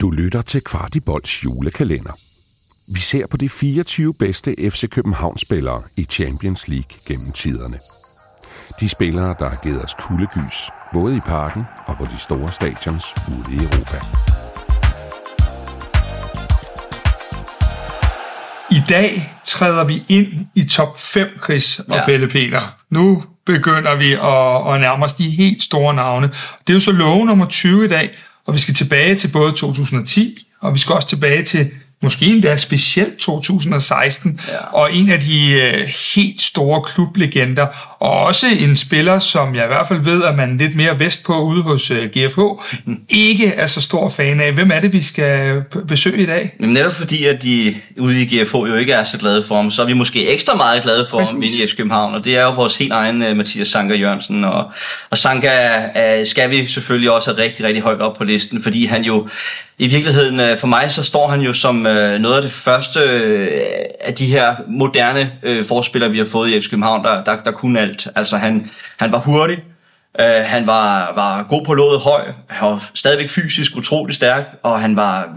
Du lytter til Kvartibolds julekalender. Vi ser på de 24 bedste FC København-spillere i Champions League gennem tiderne. De spillere, der har givet os kuldegys, både i parken og på de store stadions ude i Europa. I dag træder vi ind i top 5, Chris og ja. Pelle Peter. Nu begynder vi at, at nærme os de helt store navne. Det er jo så love nummer 20 i dag, og vi skal tilbage til både 2010, og vi skal også tilbage til måske endda specielt 2016, Ja. og en af de øh, helt store klublegender, og også en spiller, som jeg i hvert fald ved, at man lidt mere vest på ude hos øh, GFH, ikke er så stor fan af. Hvem er det, vi skal besøge i dag? Jamen netop fordi, at de ude i GFH jo ikke er så glade for ham, så er vi måske ekstra meget glade for ham Præcis. inde i FC København, og det er jo vores helt egen uh, Mathias Sanker Jørgensen, og, og Sanker uh, skal vi selvfølgelig også have rigtig, rigtig højt op på listen, fordi han jo i virkeligheden, øh, for mig, så står han jo som øh, noget af det første øh, af de her moderne forspillere, vi har fået i FC København, der, der, der kunne alt. Altså han, han var hurtig, han var, var god på låget høj, han var stadigvæk fysisk utrolig stærk, og han var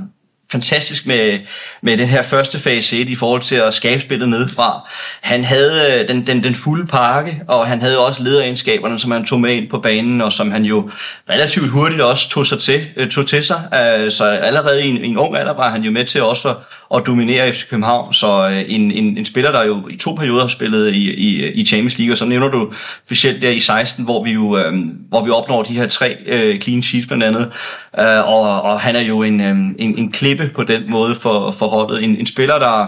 fantastisk med, med den her første fase 1 i forhold til at skabe spillet nedefra. Han havde øh, den, den, den fulde pakke, og han havde også lederegenskaberne, som han tog med ind på banen, og som han jo relativt hurtigt også tog, sig til, øh, tog til sig. Øh, så allerede i en, i en ung alder var han jo med til også at, og dominerer FC København. Så øh, en, en, en spiller, der jo i to perioder har spillet i, i, i Champions League, og så nævner du specielt der i 16, hvor vi jo øh, hvor vi opnår de her tre øh, clean sheets blandt andet. Øh, og, og han er jo en, øh, en, en klippe på den måde for, for holdet. En, en spiller, der,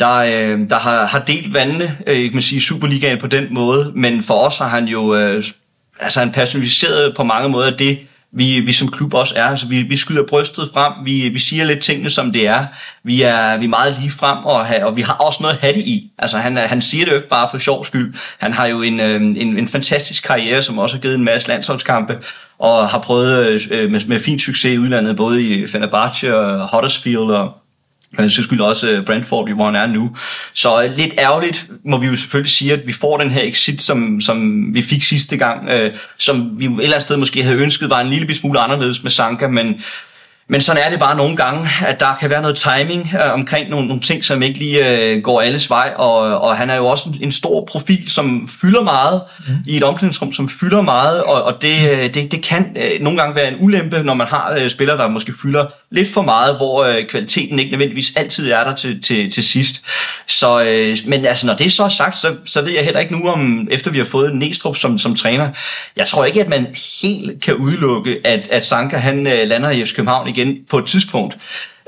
der, øh, der har, har delt vandene, øh, kan man sige, i Superligaen på den måde, men for os har han jo, øh, altså han personificeret på mange måder det, vi, vi som klub også er. Altså, vi, vi skyder brystet frem, vi, vi siger lidt tingene, som det er. Vi er, vi er meget lige frem, og, og vi har også noget at have det i. Altså, han, han siger det jo ikke bare for sjov skyld. Han har jo en, øh, en, en fantastisk karriere, som også har givet en masse landsholdskampe, og har prøvet øh, med, med fin succes i udlandet, både i Fenerbahce og Huddersfield og men så skyld også øh, Brentford, hvor han er nu. Så øh, lidt ærgerligt må vi jo selvfølgelig sige, at vi får den her exit, som, som vi fik sidste gang, øh, som vi et eller andet sted måske havde ønsket var en lille smule anderledes med Sanka, men men sådan er det bare nogle gange, at der kan være noget timing øh, omkring nogle, nogle ting, som ikke lige øh, går alles vej, og, og han er jo også en, en stor profil, som fylder meget mm. i et omklædningsrum, som fylder meget, og, og det, øh, det, det kan øh, nogle gange være en ulempe, når man har øh, spillere, der måske fylder lidt for meget, hvor øh, kvaliteten ikke nødvendigvis altid er der til, til, til sidst. Så, øh, men altså, når det så er sagt, så, så ved jeg heller ikke nu, om efter vi har fået Næstrup som, som træner, jeg tror ikke, at man helt kan udelukke, at, at Sanka han øh, lander i FC København igen på et tidspunkt.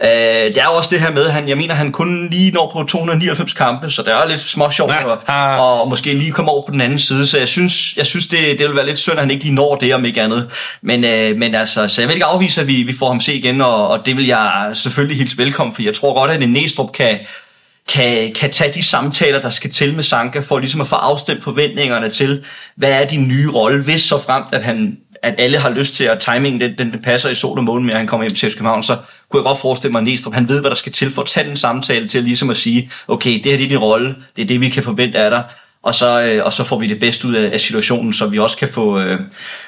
Øh, det er jo også det her med, at han, jeg mener, han kun lige når på 299 kampe, så det er lidt små sjovt, Ja. og, og måske lige komme over på den anden side, så jeg synes, jeg synes det, det vil være lidt synd, at han ikke lige når det, om ikke andet. Men, øh, men altså, så jeg vil ikke afvise, at vi, vi får ham se igen, og, og det vil jeg selvfølgelig hilse velkommen, for jeg tror godt, at en Næstrup kan, kan, kan tage de samtaler, der skal til med Sanka, for ligesom at få afstemt forventningerne til, hvad er din nye rolle, hvis så fremt, at han at alle har lyst til, at timingen den, den passer i sol og måne med, at han kommer hjem til FC København, så kunne jeg godt forestille mig, at Næstrup, han ved, hvad der skal til for at tage den samtale til ligesom at sige, okay, det her det er din rolle, det er det, vi kan forvente af dig, og så, øh, og så får vi det bedste ud af, af situationen, så vi også kan få, øh,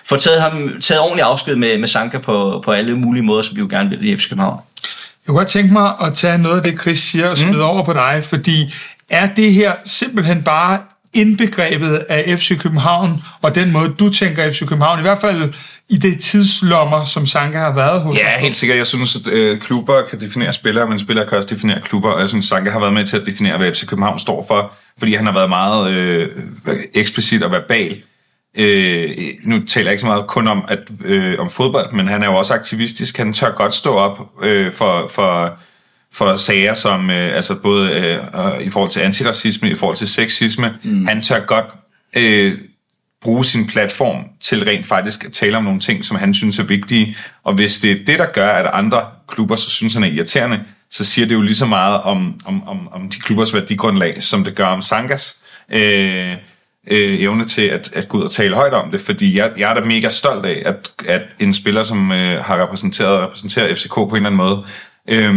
få taget, ham, taget ordentligt afsked med, med Sanka på, på alle mulige måder, som vi jo gerne vil i FC København. Jeg kunne godt tænke mig at tage noget af det, Chris siger, og smide mm. over på dig, fordi er det her simpelthen bare indbegrebet af FC København, og den måde, du tænker FC København, i hvert fald i det tidslommer, som Sanka har været hos Ja, helt sikkert. Jeg synes, at øh, klubber kan definere spillere, men spillere kan også definere klubber, og jeg synes, Sanka har været med til at definere, hvad FC København står for, fordi han har været meget øh, eksplicit og verbal. Øh, nu taler jeg ikke så meget kun om, at, øh, om fodbold, men han er jo også aktivistisk. Han tør godt stå op øh, for, for, for sager som øh, altså både øh, i forhold til antiracisme, i forhold til sexisme. Mm. Han tør godt øh, bruge sin platform til rent faktisk at tale om nogle ting, som han synes er vigtige. Og hvis det er det, der gør, at andre klubber så synes, han er irriterende, så siger det jo lige så meget om, om, om, om de klubbers værdigrundlag, som det gør om Sankas øh, øh, evne til at, at gå ud og tale højt om det. Fordi jeg, jeg er da mega stolt af, at, at en spiller, som øh, har repræsenteret, repræsenteret FCK på en eller anden måde, øh,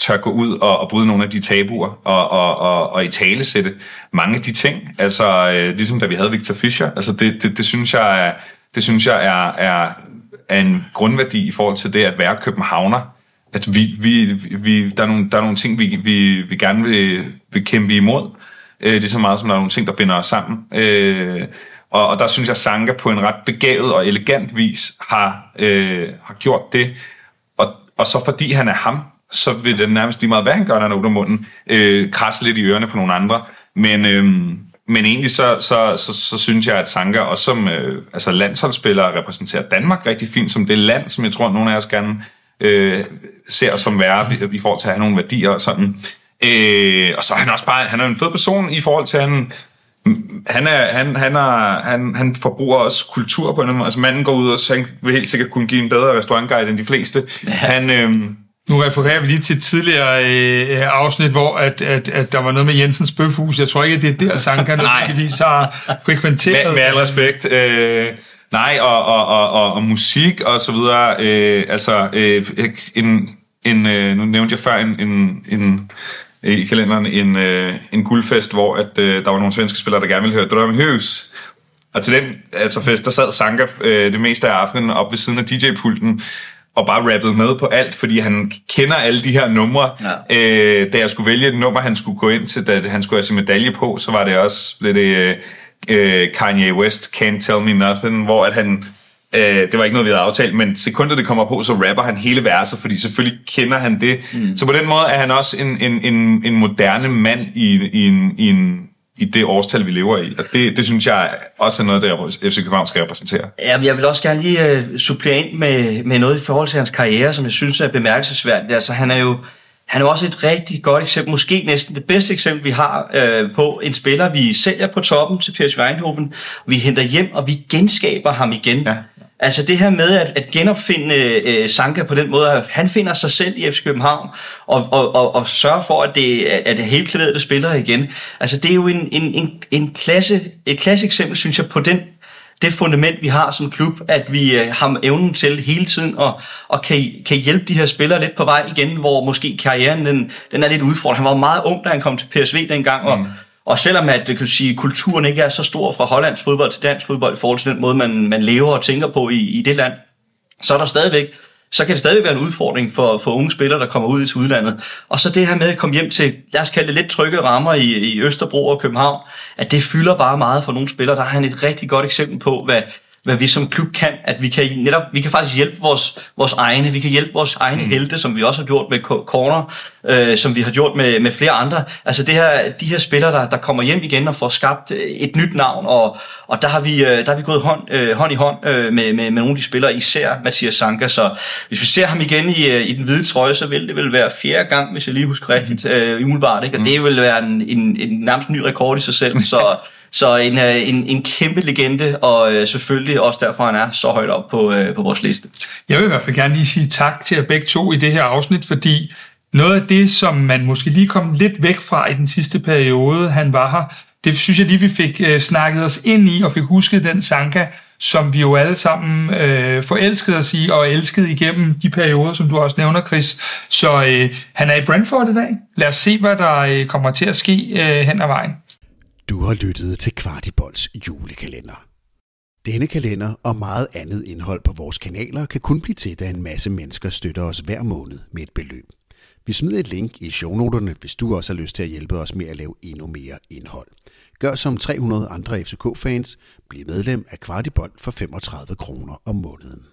tør gå ud og, og bryde nogle af de tabuer og, og, og, og i tale sætte mange af de ting. Altså øh, ligesom da vi havde Victor Fischer. Altså det, det, det synes jeg er, det synes jeg er, er, er en grundværdi i forhold til det at være københavner. at vi, vi, vi, der, er nogle, der er nogle ting, vi, vi, vi gerne vil, vil kæmpe imod, øh, er så meget som der er nogle ting, der binder os sammen. Øh, og, og der synes jeg, Sanka på en ret begavet og elegant vis har, øh, har gjort det. Og, og så fordi han er ham, så vil det nærmest lige meget, hvad han gør, når han åbner munden, øh, krasse lidt i ørerne på nogle andre. Men, øh, men egentlig så, så, så, så synes jeg, at Sanka også som øh, altså landsholdsspiller repræsenterer Danmark rigtig fint, som det land, som jeg tror, nogle af os gerne øh, ser som værre i, i forhold til at have nogle værdier og sådan. Øh, og så er han også bare, han er en fed person i forhold til, at han, han, er, han, han, er, han, han forbruger også kultur på en måde. Altså manden går ud og så han vil helt sikkert kunne give en bedre restaurantguide end de fleste. Ja. Han, øh, nu refererer vi lige til et tidligere øh, afsnit, hvor at, at, at der var noget med Jensens Bøfhus. Jeg tror ikke, at det er der, Sanka nødvendigvis har frekventeret. Med, med al respekt. Øh, nej, og, og, og, og, og musik og så videre. Øh, altså, øh, en, en, øh, nu nævnte jeg før en, en, en i kalenderen en, øh, en guldfest, hvor at, øh, der var nogle svenske spillere, der gerne ville høre Drømmehus. Og til den altså fest, der sad Sanka øh, det meste af aftenen op ved siden af DJ-pulten, og bare rappede med på alt, fordi han kender alle de her numre. Ja. Øh, da jeg skulle vælge et nummer, han skulle gå ind til, da han skulle have sin medalje på, så var det også lidt øh, øh, Kanye West, Can't Tell Me Nothing, hvor at han Øh, det var ikke noget, vi havde aftalt, men sekundet det kommer på, så rapper han hele verset, fordi selvfølgelig kender han det. Mm. Så på den måde er han også en, en, en, en moderne mand i, i, en, i, en, i det årstal, vi lever i. Og det, det synes jeg også er noget, der FC København skal repræsentere. Ja, jeg vil også gerne lige uh, supplere ind med, med noget i forhold til hans karriere, som jeg synes er bemærkelsesværdigt. Altså, han er jo han er også et rigtig godt eksempel, måske næsten det bedste eksempel, vi har øh, på en spiller, vi sælger på toppen til PSV Eindhoven, vi henter hjem, og vi genskaber ham igen. Ja. Altså det her med at, at genopfinde øh, Sanka på den måde, at han finder sig selv i FC København, og, og, og, og sørger for, at det, at det hele det spiller igen. Altså det er jo en, en, en, en klasse, et klasse eksempel, synes jeg, på den det fundament, vi har som klub, at vi øh, har evnen til hele tiden og, og kan, kan hjælpe de her spillere lidt på vej igen, hvor måske karrieren den, den er lidt udfordret. Han var meget ung, da han kom til PSV dengang, og, mm. Og selvom at det kan sige, kulturen ikke er så stor fra hollandsk fodbold til dansk fodbold i forhold til den måde, man, man lever og tænker på i, i det land, så er der stadigvæk så kan det stadig være en udfordring for, for unge spillere, der kommer ud til udlandet. Og så det her med at komme hjem til, lad os kalde det lidt trygge rammer i, i Østerbro og København, at det fylder bare meget for nogle spillere. Der har han et rigtig godt eksempel på, hvad, hvad vi som klub kan, at vi kan netop, vi kan faktisk hjælpe vores, vores egne, vi kan hjælpe vores egne mm. helte, som vi også har gjort med Corner, øh, som vi har gjort med, med flere andre. Altså det her, de her spillere, der, der kommer hjem igen og får skabt øh, et nyt navn, og, og der, har vi, øh, der har vi gået hånd, øh, hånd i hånd øh, med, med, med nogle af de spillere, især Mathias Sanka, så hvis vi ser ham igen i, øh, i den hvide trøje, så vil det vel være fjerde gang, hvis jeg lige husker rigtigt, mm. øh, umiddelbart, ikke? og mm. det vil være en, en, en nærmest ny rekord i sig selv, så så en, øh, en, en kæmpe legende, og øh, selvfølgelig også derfor, han er så højt op på, øh, på vores liste. Jeg vil i hvert fald gerne lige sige tak til jer begge to i det her afsnit, fordi noget af det, som man måske lige kom lidt væk fra i den sidste periode, han var her, det synes jeg lige, vi fik snakket os ind i, og fik husket den Sanka, som vi jo alle sammen øh, forelskede os i, og elskede igennem de perioder, som du også nævner, Chris. Så øh, han er i Brentford i dag. Lad os se, hvad der øh, kommer til at ske øh, hen ad vejen. Du har lyttet til Kvartibolds julekalender. Denne kalender og meget andet indhold på vores kanaler kan kun blive til, da en masse mennesker støtter os hver måned med et beløb. Vi smider et link i shownoterne, hvis du også har lyst til at hjælpe os med at lave endnu mere indhold. Gør som 300 andre FCK-fans, bliv medlem af Kvartibold for 35 kroner om måneden.